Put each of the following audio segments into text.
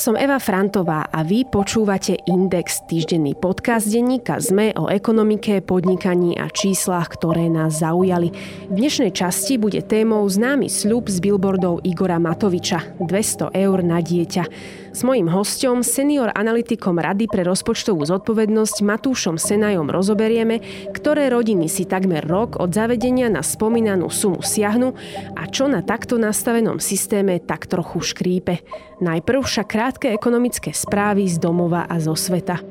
Som Eva Frantová a vy počúvate Index, týždenný podcast denníka ZME o ekonomike, podnikaní a číslach, ktoré nás zaujali. V dnešnej časti bude témou známy sľub z billboardov Igora Matoviča 200 eur na dieťa. S mojím hostom, senior analytikom Rady pre rozpočtovú zodpovednosť Matúšom Senajom rozoberieme, ktoré rodiny si takmer rok od zavedenia na spomínanú sumu siahnu a čo na takto nastavenom systéme tak trochu škrípe. Najprv však krátke ekonomické správy z domova a zo sveta.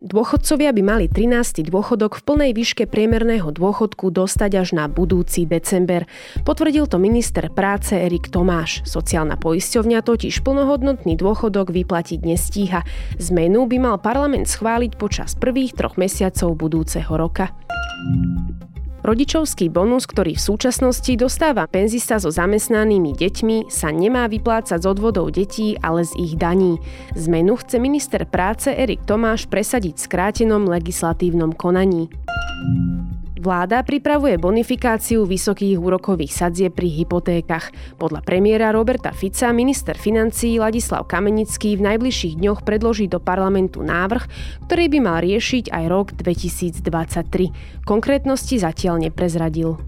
Dôchodcovia by mali 13. dôchodok v plnej výške priemerného dôchodku dostať až na budúci december. Potvrdil to minister práce Erik Tomáš. Sociálna poisťovňa totiž plnohodnotný dôchodok vyplatiť nestíha. Zmenu by mal parlament schváliť počas prvých troch mesiacov budúceho roka. Rodičovský bonus, ktorý v súčasnosti dostáva penzista so zamestnanými deťmi, sa nemá vyplácať z odvodov detí, ale z ich daní. Zmenu chce minister práce Erik Tomáš presadiť v skrátenom legislatívnom konaní. Vláda pripravuje bonifikáciu vysokých úrokových sadzie pri hypotékach. Podľa premiéra Roberta Fica minister financií Ladislav Kamenický v najbližších dňoch predloží do parlamentu návrh, ktorý by mal riešiť aj rok 2023. Konkrétnosti zatiaľ neprezradil.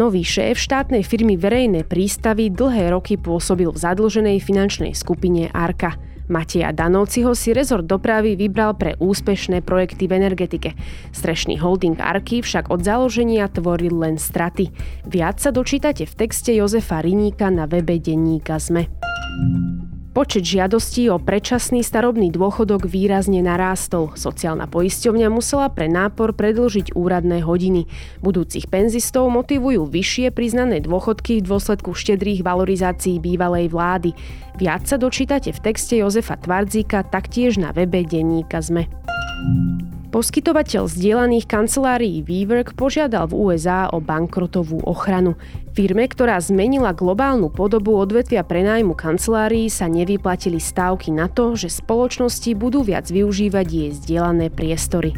Nový šéf štátnej firmy Verejné prístavy dlhé roky pôsobil v zadlženej finančnej skupine Arka. Mateja Danovciho si rezort dopravy vybral pre úspešné projekty v energetike. Strešný holding Arky však od založenia tvoril len straty. Viac sa dočítate v texte Jozefa Riníka na webe denníka ZME. Počet žiadostí o predčasný starobný dôchodok výrazne narástol. Sociálna poisťovňa musela pre nápor predlžiť úradné hodiny. Budúcich penzistov motivujú vyššie priznané dôchodky v dôsledku štedrých valorizácií bývalej vlády. Viac sa dočítate v texte Jozefa Tvardzíka taktiež na webe denníka ZME. Poskytovateľ zdieľaných kancelárií WeWork požiadal v USA o bankrotovú ochranu. Firme, ktorá zmenila globálnu podobu odvetvia prenájmu kancelárií, sa nevyplatili stávky na to, že spoločnosti budú viac využívať jej zdieľané priestory.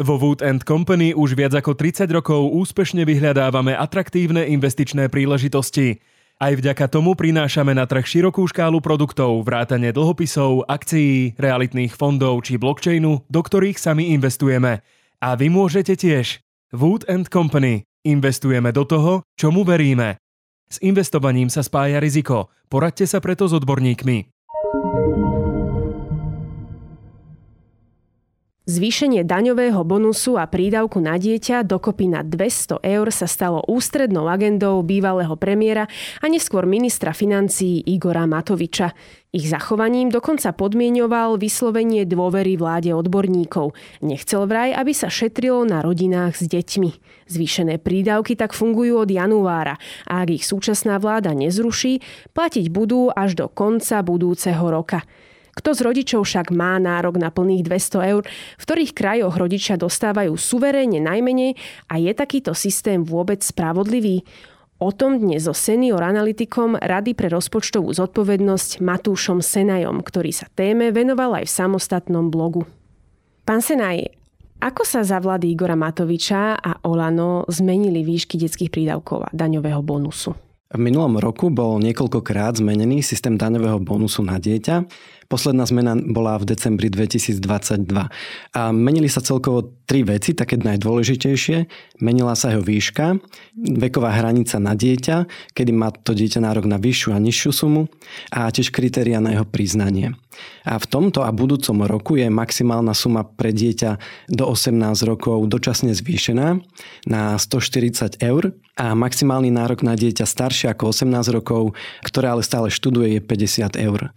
Vo Wood Company už viac ako 30 rokov úspešne vyhľadávame atraktívne investičné príležitosti – aj vďaka tomu prinášame na trh širokú škálu produktov, vrátane dlhopisov, akcií, realitných fondov či blockchainu, do ktorých sami investujeme. A vy môžete tiež. Wood Company. Investujeme do toho, čomu veríme. S investovaním sa spája riziko. Poradte sa preto s odborníkmi. Zvýšenie daňového bonusu a prídavku na dieťa dokopy na 200 eur sa stalo ústrednou agendou bývalého premiéra a neskôr ministra financií Igora Matoviča. Ich zachovaním dokonca podmienoval vyslovenie dôvery vláde odborníkov. Nechcel vraj, aby sa šetrilo na rodinách s deťmi. Zvýšené prídavky tak fungujú od januára a ak ich súčasná vláda nezruší, platiť budú až do konca budúceho roka. Kto z rodičov však má nárok na plných 200 eur, v ktorých krajoch rodičia dostávajú suverénne najmenej a je takýto systém vôbec spravodlivý? O tom dnes so senior analytikom Rady pre rozpočtovú zodpovednosť Matúšom Senajom, ktorý sa téme venoval aj v samostatnom blogu. Pán Senaj, ako sa za vlády Igora Matoviča a Olano zmenili výšky detských prídavkov a daňového bonusu? V minulom roku bol niekoľkokrát zmenený systém daňového bonusu na dieťa. Posledná zmena bola v decembri 2022. A menili sa celkovo tri veci, také najdôležitejšie. Menila sa jeho výška, veková hranica na dieťa, kedy má to dieťa nárok na vyššiu a nižšiu sumu a tiež kritéria na jeho priznanie. A v tomto a budúcom roku je maximálna suma pre dieťa do 18 rokov dočasne zvýšená na 140 eur a maximálny nárok na dieťa staršie ako 18 rokov, ktoré ale stále študuje, je 50 eur.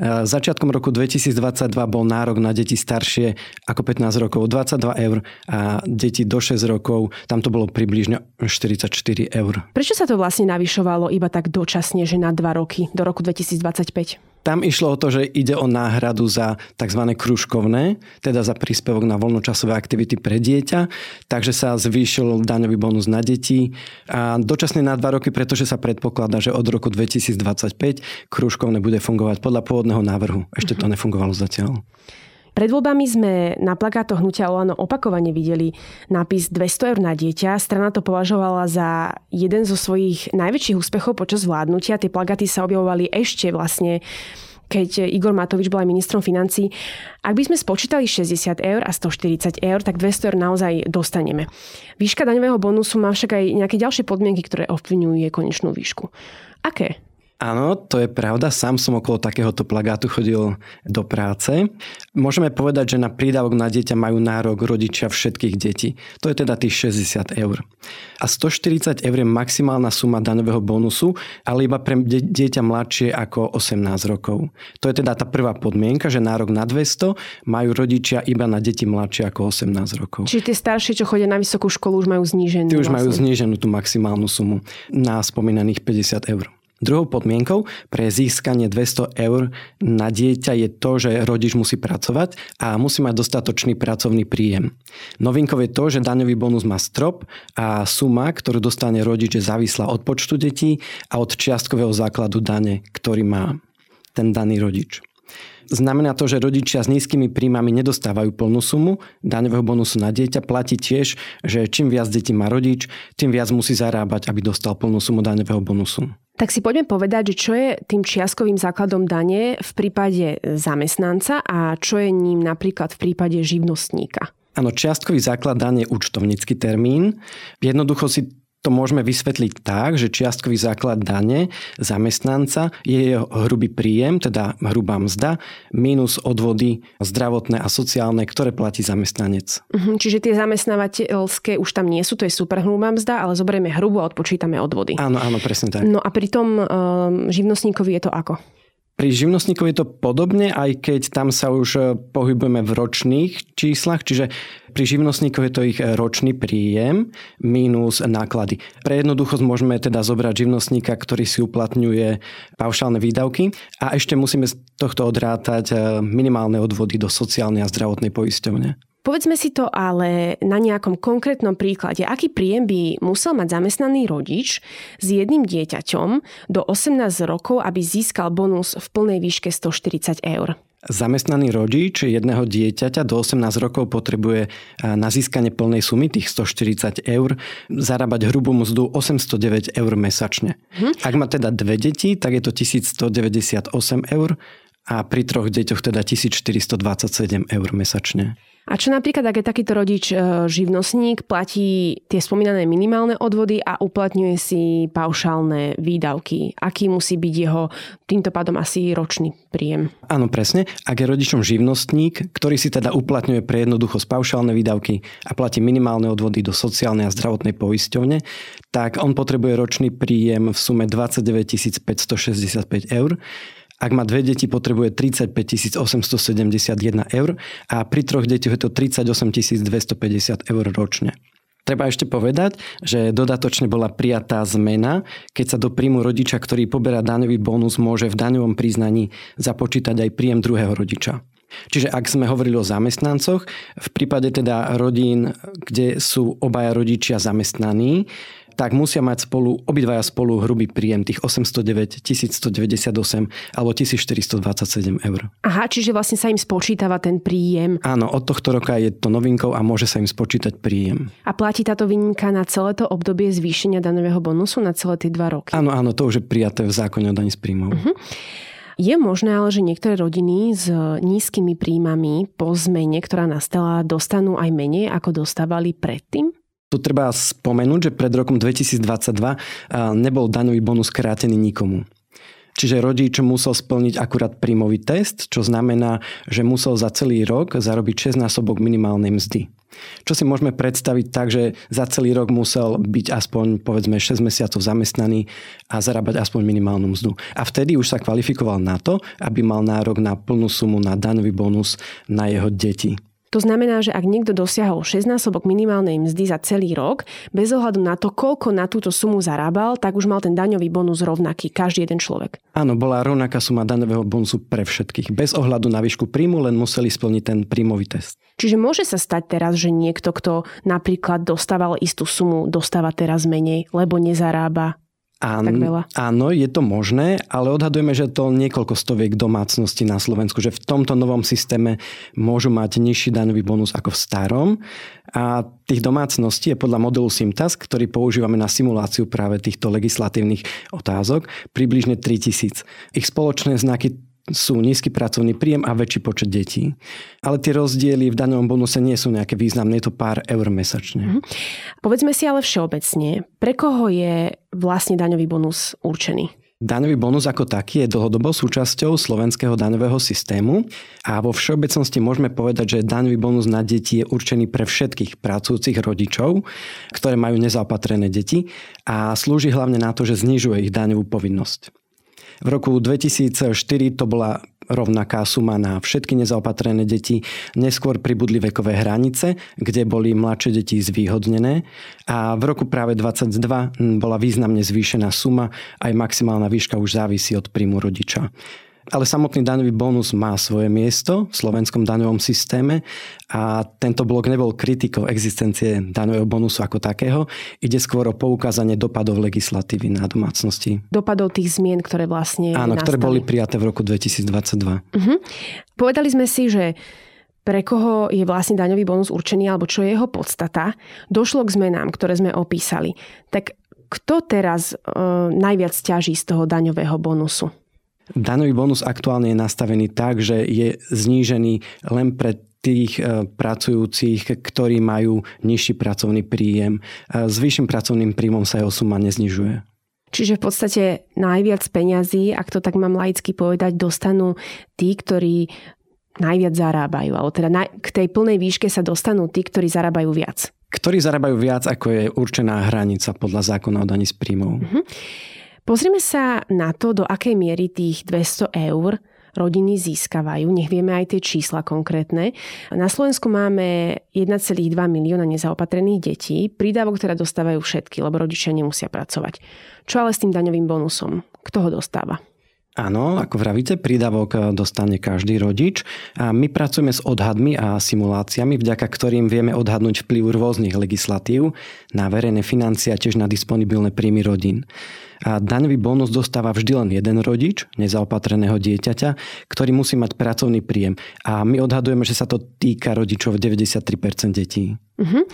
Začiatkom roku 2022 bol nárok na deti staršie ako 15 rokov 22 eur a deti do 6 rokov tam to bolo približne 44 eur. Prečo sa to vlastne navyšovalo iba tak dočasne, že na 2 roky, do roku 2025? Tam išlo o to, že ide o náhradu za tzv. kružkovné, teda za príspevok na voľnočasové aktivity pre dieťa, takže sa zvýšil daňový bonus na deti a dočasne na dva roky, pretože sa predpokladá, že od roku 2025 kružkovné bude fungovať podľa pôvodného návrhu. Ešte to mhm. nefungovalo zatiaľ. Pred voľbami sme na plakátoch Hnutia Olano opakovane videli nápis 200 eur na dieťa. Strana to považovala za jeden zo svojich najväčších úspechov počas vládnutia. Tie plagáty sa objavovali ešte vlastne keď Igor Matovič bol aj ministrom financí. Ak by sme spočítali 60 eur a 140 eur, tak 200 eur naozaj dostaneme. Výška daňového bonusu má však aj nejaké ďalšie podmienky, ktoré ovplyvňujú konečnú výšku. Aké? Áno, to je pravda. Sám som okolo takéhoto plagátu chodil do práce. Môžeme povedať, že na prídavok na dieťa majú nárok rodičia všetkých detí. To je teda tých 60 eur. A 140 eur je maximálna suma daňového bonusu, ale iba pre dieťa mladšie ako 18 rokov. To je teda tá prvá podmienka, že nárok na 200 majú rodičia iba na deti mladšie ako 18 rokov. Čiže tie staršie, čo chodia na vysokú školu, už majú zníženú. Tí už vlastne. majú zníženú tú maximálnu sumu na spomínaných 50 eur. Druhou podmienkou pre získanie 200 eur na dieťa je to, že rodič musí pracovať a musí mať dostatočný pracovný príjem. Novinkou je to, že daňový bonus má strop a suma, ktorú dostane rodič, je závislá od počtu detí a od čiastkového základu dane, ktorý má ten daný rodič. Znamená to, že rodičia s nízkymi príjmami nedostávajú plnú sumu daňového bonusu na dieťa. Platí tiež, že čím viac detí má rodič, tým viac musí zarábať, aby dostal plnú sumu daňového bonusu. Tak si poďme povedať, že čo je tým čiastkovým základom dane v prípade zamestnanca a čo je ním napríklad v prípade živnostníka. Áno, čiastkový základ dane je účtovnícky termín. Jednoducho si to môžeme vysvetliť tak, že čiastkový základ dane zamestnanca je jeho hrubý príjem, teda hrubá mzda, minus odvody zdravotné a sociálne, ktoré platí zamestnanec. Uh-huh, čiže tie zamestnávateľské už tam nie sú, to je super hrubá mzda, ale zoberieme hrubu a odpočítame odvody. Áno, áno, presne tak. No a pri tom um, živnostníkovi je to ako? Pri živnostníkov je to podobne, aj keď tam sa už e, pohybujeme v ročných číslach, čiže pri živnostníkoch je to ich e, ročný príjem minus náklady. Pre jednoduchosť môžeme teda zobrať živnostníka, ktorý si uplatňuje paušálne výdavky a ešte musíme z tohto odrátať e, minimálne odvody do sociálnej a zdravotnej poisťovne. Povedzme si to ale na nejakom konkrétnom príklade. Aký príjem by musel mať zamestnaný rodič s jedným dieťaťom do 18 rokov, aby získal bonus v plnej výške 140 eur? Zamestnaný rodič jedného dieťaťa do 18 rokov potrebuje na získanie plnej sumy, tých 140 eur, zarábať hrubú mzdu 809 eur mesačne. Hm. Ak má teda dve deti, tak je to 1198 eur a pri troch deťoch teda 1427 eur mesačne. A čo napríklad, ak je takýto rodič e, živnostník, platí tie spomínané minimálne odvody a uplatňuje si paušálne výdavky? Aký musí byť jeho týmto pádom asi ročný príjem? Áno, presne. Ak je rodičom živnostník, ktorý si teda uplatňuje pre jednoduchosť paušálne výdavky a platí minimálne odvody do sociálnej a zdravotnej poisťovne, tak on potrebuje ročný príjem v sume 29 565 eur ak má dve deti, potrebuje 35 871 eur a pri troch deťoch je to 38 250 eur ročne. Treba ešte povedať, že dodatočne bola prijatá zmena, keď sa do príjmu rodiča, ktorý poberá daňový bonus, môže v daňovom priznaní započítať aj príjem druhého rodiča. Čiže ak sme hovorili o zamestnancoch, v prípade teda rodín, kde sú obaja rodičia zamestnaní, tak musia mať spolu, obidvaja spolu hrubý príjem tých 809, 1198 alebo 1427 eur. Aha, čiže vlastne sa im spočítava ten príjem. Áno, od tohto roka je to novinkou a môže sa im spočítať príjem. A platí táto výnimka na celé to obdobie zvýšenia daňového bonusu na celé tie dva roky? Áno, áno, to už je prijaté v zákone o daní z príjmov. Uh-huh. Je možné ale, že niektoré rodiny s nízkymi príjmami po zmene, ktorá nastala, dostanú aj menej, ako dostávali predtým? Tu treba spomenúť, že pred rokom 2022 nebol daňový bonus krátený nikomu. Čiže rodič musel splniť akurát príjmový test, čo znamená, že musel za celý rok zarobiť 6 násobok minimálnej mzdy. Čo si môžeme predstaviť tak, že za celý rok musel byť aspoň povedzme 6 mesiacov zamestnaný a zarábať aspoň minimálnu mzdu. A vtedy už sa kvalifikoval na to, aby mal nárok na plnú sumu na daňový bonus na jeho deti. To znamená, že ak niekto dosiahol 6-násobok minimálnej mzdy za celý rok, bez ohľadu na to, koľko na túto sumu zarábal, tak už mal ten daňový bonus rovnaký, každý jeden človek. Áno, bola rovnaká suma daňového bonusu pre všetkých. Bez ohľadu na výšku príjmu, len museli splniť ten príjmový test. Čiže môže sa stať teraz, že niekto, kto napríklad dostával istú sumu, dostáva teraz menej, lebo nezarába Án, tak veľa. Áno, je to možné, ale odhadujeme, že to niekoľko stoviek domácnosti na Slovensku, že v tomto novom systéme môžu mať nižší daňový bonus ako v starom. A tých domácností je podľa modelu Simtask, ktorý používame na simuláciu práve týchto legislatívnych otázok, približne 3000. Ich spoločné znaky sú nízky pracovný príjem a väčší počet detí. Ale tie rozdiely v daňovom bonuse nie sú nejaké významné, je to pár eur mesačne. Mm-hmm. Povedzme si ale všeobecne, pre koho je vlastne daňový bonus určený? Daňový bonus ako taký je dlhodobou súčasťou slovenského daňového systému a vo všeobecnosti môžeme povedať, že daňový bonus na deti je určený pre všetkých pracujúcich rodičov, ktoré majú nezaopatrené deti a slúži hlavne na to, že znižuje ich daňovú povinnosť. V roku 2004 to bola rovnaká suma na všetky nezaopatrené deti. Neskôr pribudli vekové hranice, kde boli mladšie deti zvýhodnené a v roku práve 2022 bola významne zvýšená suma, aj maximálna výška už závisí od príjmu rodiča. Ale samotný daňový bonus má svoje miesto v slovenskom daňovom systéme a tento blok nebol kritikou existencie daňového bonusu ako takého. Ide skôr o poukázanie dopadov legislatívy na domácnosti. Dopadov tých zmien, ktoré vlastne Áno, nastali. ktoré boli prijaté v roku 2022. Uh-huh. Povedali sme si, že pre koho je vlastne daňový bonus určený alebo čo je jeho podstata, došlo k zmenám, ktoré sme opísali. Tak kto teraz e, najviac ťaží z toho daňového bonusu? Daňový bonus aktuálne je nastavený tak, že je znížený len pre tých e, pracujúcich, ktorí majú nižší pracovný príjem. E, s vyšším pracovným príjmom sa jeho suma neznižuje. Čiže v podstate najviac peňazí, ak to tak mám laicky povedať, dostanú tí, ktorí najviac zarábajú. Alebo teda k tej plnej výške sa dostanú tí, ktorí zarábajú viac. Ktorí zarábajú viac, ako je určená hranica podľa zákona o daní z príjmov. Uh-huh. Pozrime sa na to, do akej miery tých 200 eur rodiny získavajú. Nech vieme aj tie čísla konkrétne. Na Slovensku máme 1,2 milióna nezaopatrených detí. Prídavok teda dostávajú všetky, lebo rodičia nemusia pracovať. Čo ale s tým daňovým bonusom? Kto ho dostáva? Áno, ako vravíte, prídavok dostane každý rodič. A my pracujeme s odhadmi a simuláciami, vďaka ktorým vieme odhadnúť vplyv rôznych legislatív na verejné financie a tiež na disponibilné príjmy rodín. A daňový bonus dostáva vždy len jeden rodič nezaopatreného dieťaťa, ktorý musí mať pracovný príjem. A my odhadujeme, že sa to týka rodičov 93% detí. Uh-huh.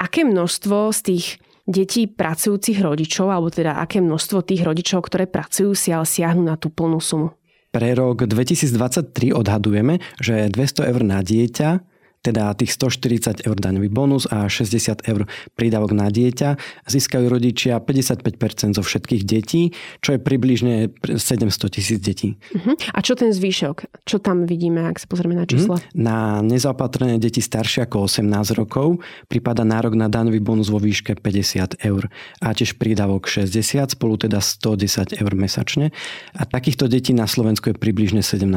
Aké množstvo z tých detí pracujúcich rodičov, alebo teda aké množstvo tých rodičov, ktoré pracujú, si ale siahnu na tú plnú sumu? Pre rok 2023 odhadujeme, že 200 eur na dieťa teda tých 140 eur daňový bonus a 60 eur prídavok na dieťa, získajú rodičia 55% zo všetkých detí, čo je približne 700 tisíc detí. Uh-huh. A čo ten zvýšok? Čo tam vidíme, ak sa pozrieme na čísla? Uh-huh. Na nezaopatrené deti staršie ako 18 rokov prípada nárok na daňový bonus vo výške 50 eur a tiež prídavok 60, spolu teda 110 eur mesačne. A takýchto detí na Slovensku je približne 17%.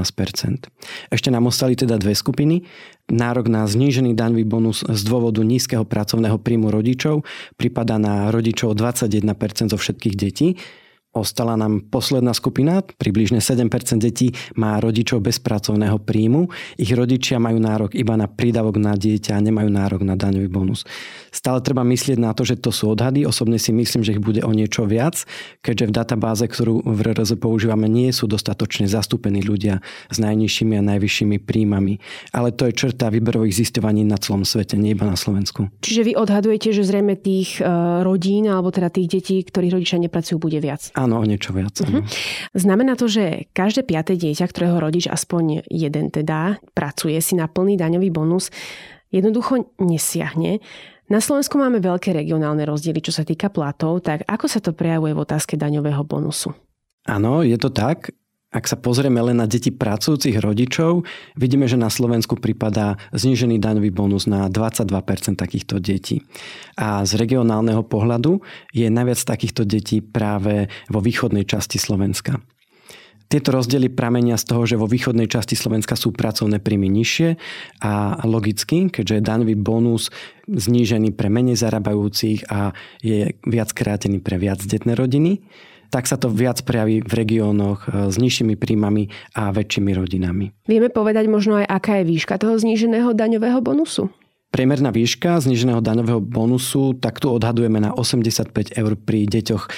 Ešte nám ostali teda dve skupiny nárok na znížený daňový bonus z dôvodu nízkeho pracovného príjmu rodičov prípada na rodičov 21% zo všetkých detí Ostala nám posledná skupina, približne 7% detí má rodičov bez pracovného príjmu. Ich rodičia majú nárok iba na prídavok na dieťa a nemajú nárok na daňový bonus. Stále treba myslieť na to, že to sú odhady. Osobne si myslím, že ich bude o niečo viac, keďže v databáze, ktorú v RRZ používame, nie sú dostatočne zastúpení ľudia s najnižšími a najvyššími príjmami. Ale to je črta výberových zistovaní na celom svete, nie iba na Slovensku. Čiže vy odhadujete, že zrejme tých e, rodín alebo teda tých detí, ktorých rodičia nepracujú, bude viac? Áno, o niečo viac. Uh-huh. Znamená to, že každé piaté dieťa, ktorého rodič aspoň jeden teda pracuje, si na plný daňový bonus jednoducho nesiahne. Na Slovensku máme veľké regionálne rozdiely, čo sa týka platov, tak ako sa to prejavuje v otázke daňového bonusu? Áno, je to tak. Ak sa pozrieme len na deti pracujúcich rodičov, vidíme, že na Slovensku pripadá znížený daňový bonus na 22% takýchto detí. A z regionálneho pohľadu je najviac takýchto detí práve vo východnej časti Slovenska. Tieto rozdiely pramenia z toho, že vo východnej časti Slovenska sú pracovné príjmy nižšie a logicky, keďže je daňový bonus znížený pre menej zarábajúcich a je viac krátený pre viac detné rodiny, tak sa to viac prejaví v regiónoch e, s nižšími príjmami a väčšími rodinami. Vieme povedať možno aj, aká je výška toho zníženého daňového bonusu? Priemerná výška zniženého daňového bonusu tak tu odhadujeme na 85 eur pri deťoch e,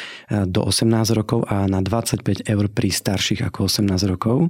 do 18 rokov a na 25 eur pri starších ako 18 rokov.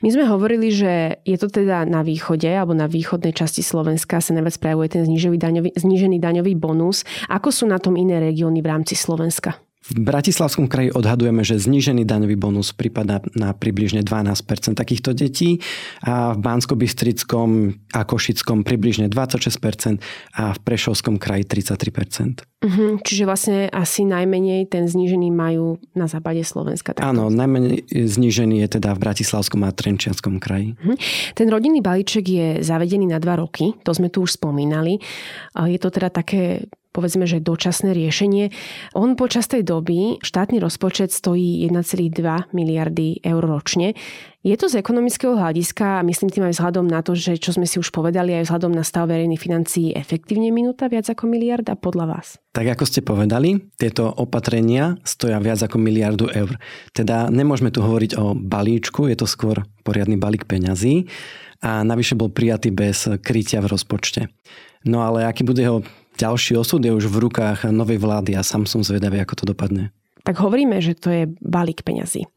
My sme hovorili, že je to teda na východe alebo na východnej časti Slovenska sa najviac prejavuje ten znižený daňový, znižený daňový bonus. Ako sú na tom iné regióny v rámci Slovenska? V Bratislavskom kraji odhadujeme, že znížený daňový bonus prípada na približne 12% takýchto detí a v bansko a Košickom približne 26% a v Prešovskom kraji 33 uh-huh, Čiže vlastne asi najmenej ten znížený majú na západe Slovenska. Takto. Áno, najmenej znížený je teda v Bratislavskom a Trenčianskom kraji. Uh-huh. Ten rodinný balíček je zavedený na dva roky, to sme tu už spomínali. Je to teda také povedzme, že dočasné riešenie. On počas tej doby štátny rozpočet stojí 1,2 miliardy eur ročne. Je to z ekonomického hľadiska, myslím tým aj vzhľadom na to, že čo sme si už povedali, aj vzhľadom na stav verejných financií, efektívne minúta viac ako miliarda podľa vás? Tak ako ste povedali, tieto opatrenia stoja viac ako miliardu eur. Teda nemôžeme tu hovoriť o balíčku, je to skôr poriadny balík peňazí a navyše bol prijatý bez krytia v rozpočte. No ale aký bude jeho ďalší osud je už v rukách novej vlády a sám som zvedavý, ako to dopadne. Tak hovoríme, že to je balík peňazí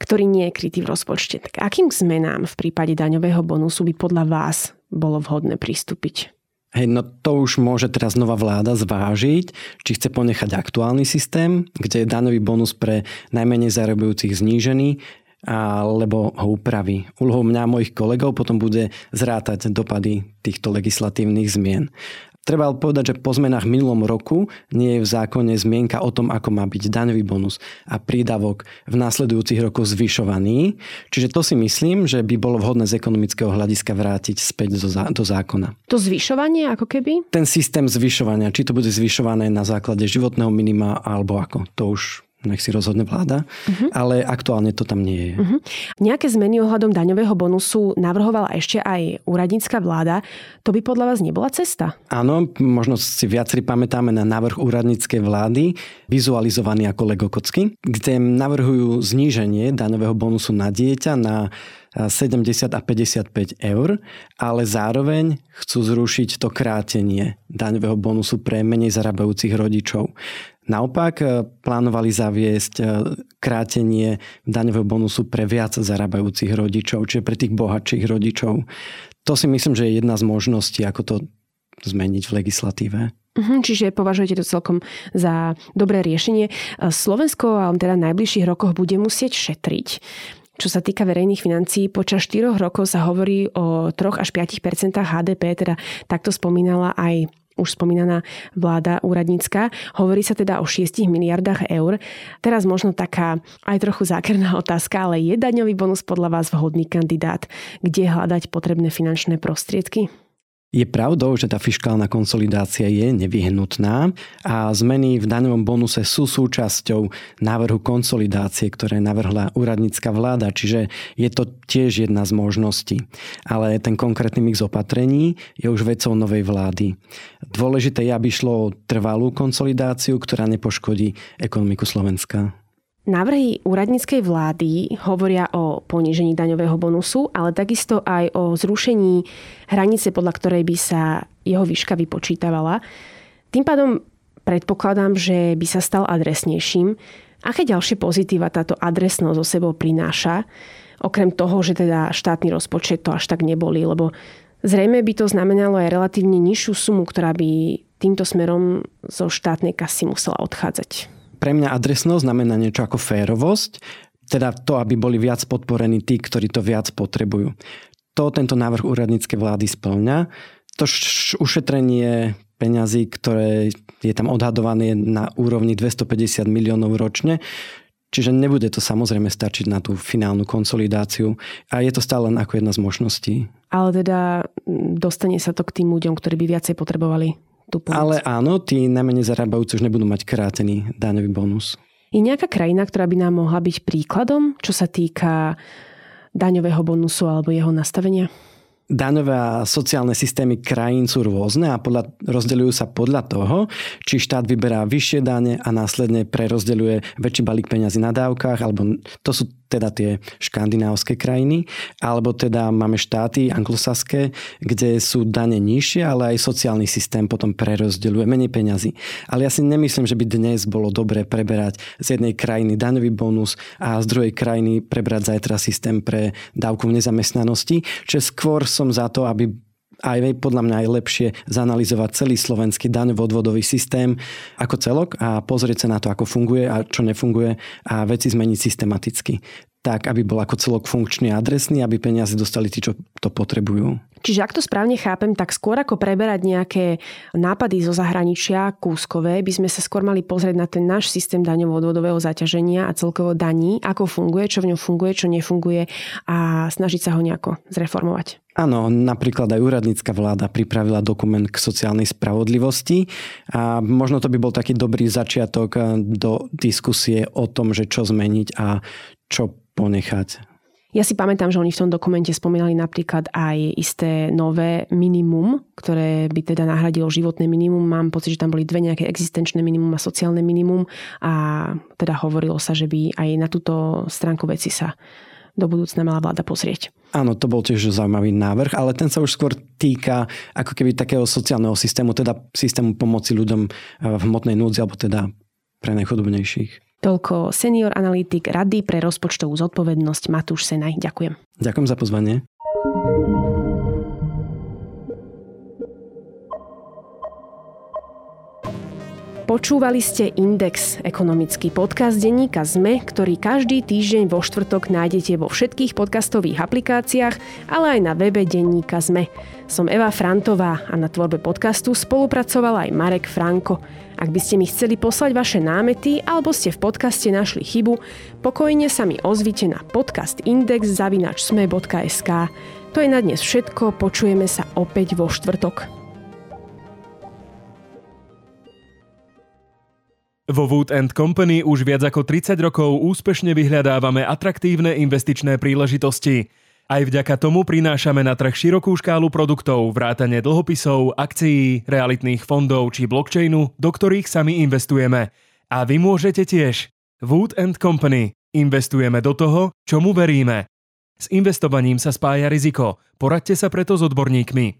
ktorý nie je krytý v rozpočte. Tak akým zmenám v prípade daňového bonusu by podľa vás bolo vhodné pristúpiť? Hej, no to už môže teraz nová vláda zvážiť, či chce ponechať aktuálny systém, kde je daňový bonus pre najmenej zarobujúcich znížený, alebo ho upraví. Úlohou mňa a mojich kolegov potom bude zrátať dopady týchto legislatívnych zmien. Treba povedať, že po zmenách minulom roku nie je v zákone zmienka o tom, ako má byť daňový bonus a prídavok v následujúcich rokoch zvyšovaný. Čiže to si myslím, že by bolo vhodné z ekonomického hľadiska vrátiť späť do, do zákona. To zvyšovanie ako keby? Ten systém zvyšovania, či to bude zvyšované na základe životného minima alebo ako, to už nech si rozhodne vláda, uh-huh. ale aktuálne to tam nie je. Uh-huh. Nejaké zmeny ohľadom daňového bonusu navrhovala ešte aj úradnícka vláda. To by podľa vás nebola cesta? Áno, možno si viacerí pamätáme na návrh úradníckej vlády, vizualizovaný ako Legokocky, kde navrhujú zníženie daňového bonusu na dieťa na 70 a 55 eur, ale zároveň chcú zrušiť to krátenie daňového bonusu pre menej zarábajúcich rodičov. Naopak e, plánovali zaviesť e, krátenie daňového bonusu pre viac zarábajúcich rodičov, čiže pre tých bohatších rodičov. To si myslím, že je jedna z možností, ako to zmeniť v legislatíve. Mhm, čiže považujete to celkom za dobré riešenie. E, Slovensko teda v najbližších rokoch bude musieť šetriť. Čo sa týka verejných financií, počas 4 rokov sa hovorí o 3 až 5% HDP, teda takto spomínala aj už spomínaná vláda úradnícka. Hovorí sa teda o 6 miliardách eur. Teraz možno taká aj trochu zákerná otázka, ale je daňový bonus podľa vás vhodný kandidát? Kde hľadať potrebné finančné prostriedky? Je pravdou, že tá fiskálna konsolidácia je nevyhnutná a zmeny v daňovom bonuse sú súčasťou návrhu konsolidácie, ktoré navrhla úradnícka vláda, čiže je to tiež jedna z možností. Ale ten konkrétny mix opatrení je už vecou novej vlády. Dôležité je, aby šlo o trvalú konsolidáciu, ktorá nepoškodí ekonomiku Slovenska. Návrhy úradníckej vlády hovoria o ponížení daňového bonusu, ale takisto aj o zrušení hranice, podľa ktorej by sa jeho výška vypočítavala. Tým pádom predpokladám, že by sa stal adresnejším. Aké ďalšie pozitíva táto adresnosť zo sebou prináša? Okrem toho, že teda štátny rozpočet to až tak neboli, lebo zrejme by to znamenalo aj relatívne nižšiu sumu, ktorá by týmto smerom zo štátnej kasy musela odchádzať pre mňa adresnosť znamená niečo ako férovosť, teda to, aby boli viac podporení tí, ktorí to viac potrebujú. To tento návrh úradníckej vlády splňa. To ušetrenie peňazí, ktoré je tam odhadované na úrovni 250 miliónov ročne, Čiže nebude to samozrejme stačiť na tú finálnu konsolidáciu a je to stále len ako jedna z možností. Ale teda dostane sa to k tým ľuďom, ktorí by viacej potrebovali tú pomoc. Ale áno, tí najmenej zarábajúci už nebudú mať krátený daňový bonus. Je nejaká krajina, ktorá by nám mohla byť príkladom, čo sa týka daňového bonusu alebo jeho nastavenia? Daňové a sociálne systémy krajín sú rôzne a podľa, rozdeľujú sa podľa toho, či štát vyberá vyššie dane a následne prerozdeľuje väčší balík peňazí na dávkach, alebo to sú teda tie škandinávské krajiny, alebo teda máme štáty anglosaské, kde sú dane nižšie, ale aj sociálny systém potom prerozdeľuje menej peňazí. Ale ja si nemyslím, že by dnes bolo dobré preberať z jednej krajiny daňový bonus a z druhej krajiny prebrať zajtra systém pre dávku v nezamestnanosti, čiže skôr som za to, aby aj podľa mňa aj lepšie zanalizovať celý slovenský daňovo-odvodový systém ako celok a pozrieť sa na to, ako funguje a čo nefunguje a veci zmeniť systematicky tak, aby bol ako celok funkčný a adresný, aby peniaze dostali tí, čo to potrebujú. Čiže ak to správne chápem, tak skôr ako preberať nejaké nápady zo zahraničia kúskové, by sme sa skôr mali pozrieť na ten náš systém daňovo-odvodového zaťaženia a celkovo daní, ako funguje, čo v ňom funguje, čo nefunguje a snažiť sa ho nejako zreformovať. Áno, napríklad aj úradnícka vláda pripravila dokument k sociálnej spravodlivosti a možno to by bol taký dobrý začiatok do diskusie o tom, že čo zmeniť a čo ponechať. Ja si pamätám, že oni v tom dokumente spomínali napríklad aj isté nové minimum, ktoré by teda nahradilo životné minimum. Mám pocit, že tam boli dve nejaké existenčné minimum a sociálne minimum a teda hovorilo sa, že by aj na túto stránku veci sa do budúcna mala vláda pozrieť. Áno, to bol tiež zaujímavý návrh, ale ten sa už skôr týka ako keby takého sociálneho systému, teda systému pomoci ľuďom v hmotnej núdzi, alebo teda pre najchodobnejších. Toľko senior analytik Rady pre rozpočtovú zodpovednosť Matúš Senaj. Ďakujem. Ďakujem za pozvanie. Počúvali ste Index, ekonomický podcast denníka ZME, ktorý každý týždeň vo štvrtok nájdete vo všetkých podcastových aplikáciách, ale aj na webe denníka ZME. Som Eva Frantová a na tvorbe podcastu spolupracoval aj Marek Franko. Ak by ste mi chceli poslať vaše námety alebo ste v podcaste našli chybu, pokojne sa mi ozvite na podcastindex.sme.sk. To je na dnes všetko, počujeme sa opäť vo štvrtok. Vo Wood Company už viac ako 30 rokov úspešne vyhľadávame atraktívne investičné príležitosti. Aj vďaka tomu prinášame na trh širokú škálu produktov, vrátane dlhopisov, akcií, realitných fondov či blockchainu, do ktorých sami investujeme. A vy môžete tiež. Wood Company. Investujeme do toho, čomu veríme. S investovaním sa spája riziko. Poradte sa preto s odborníkmi.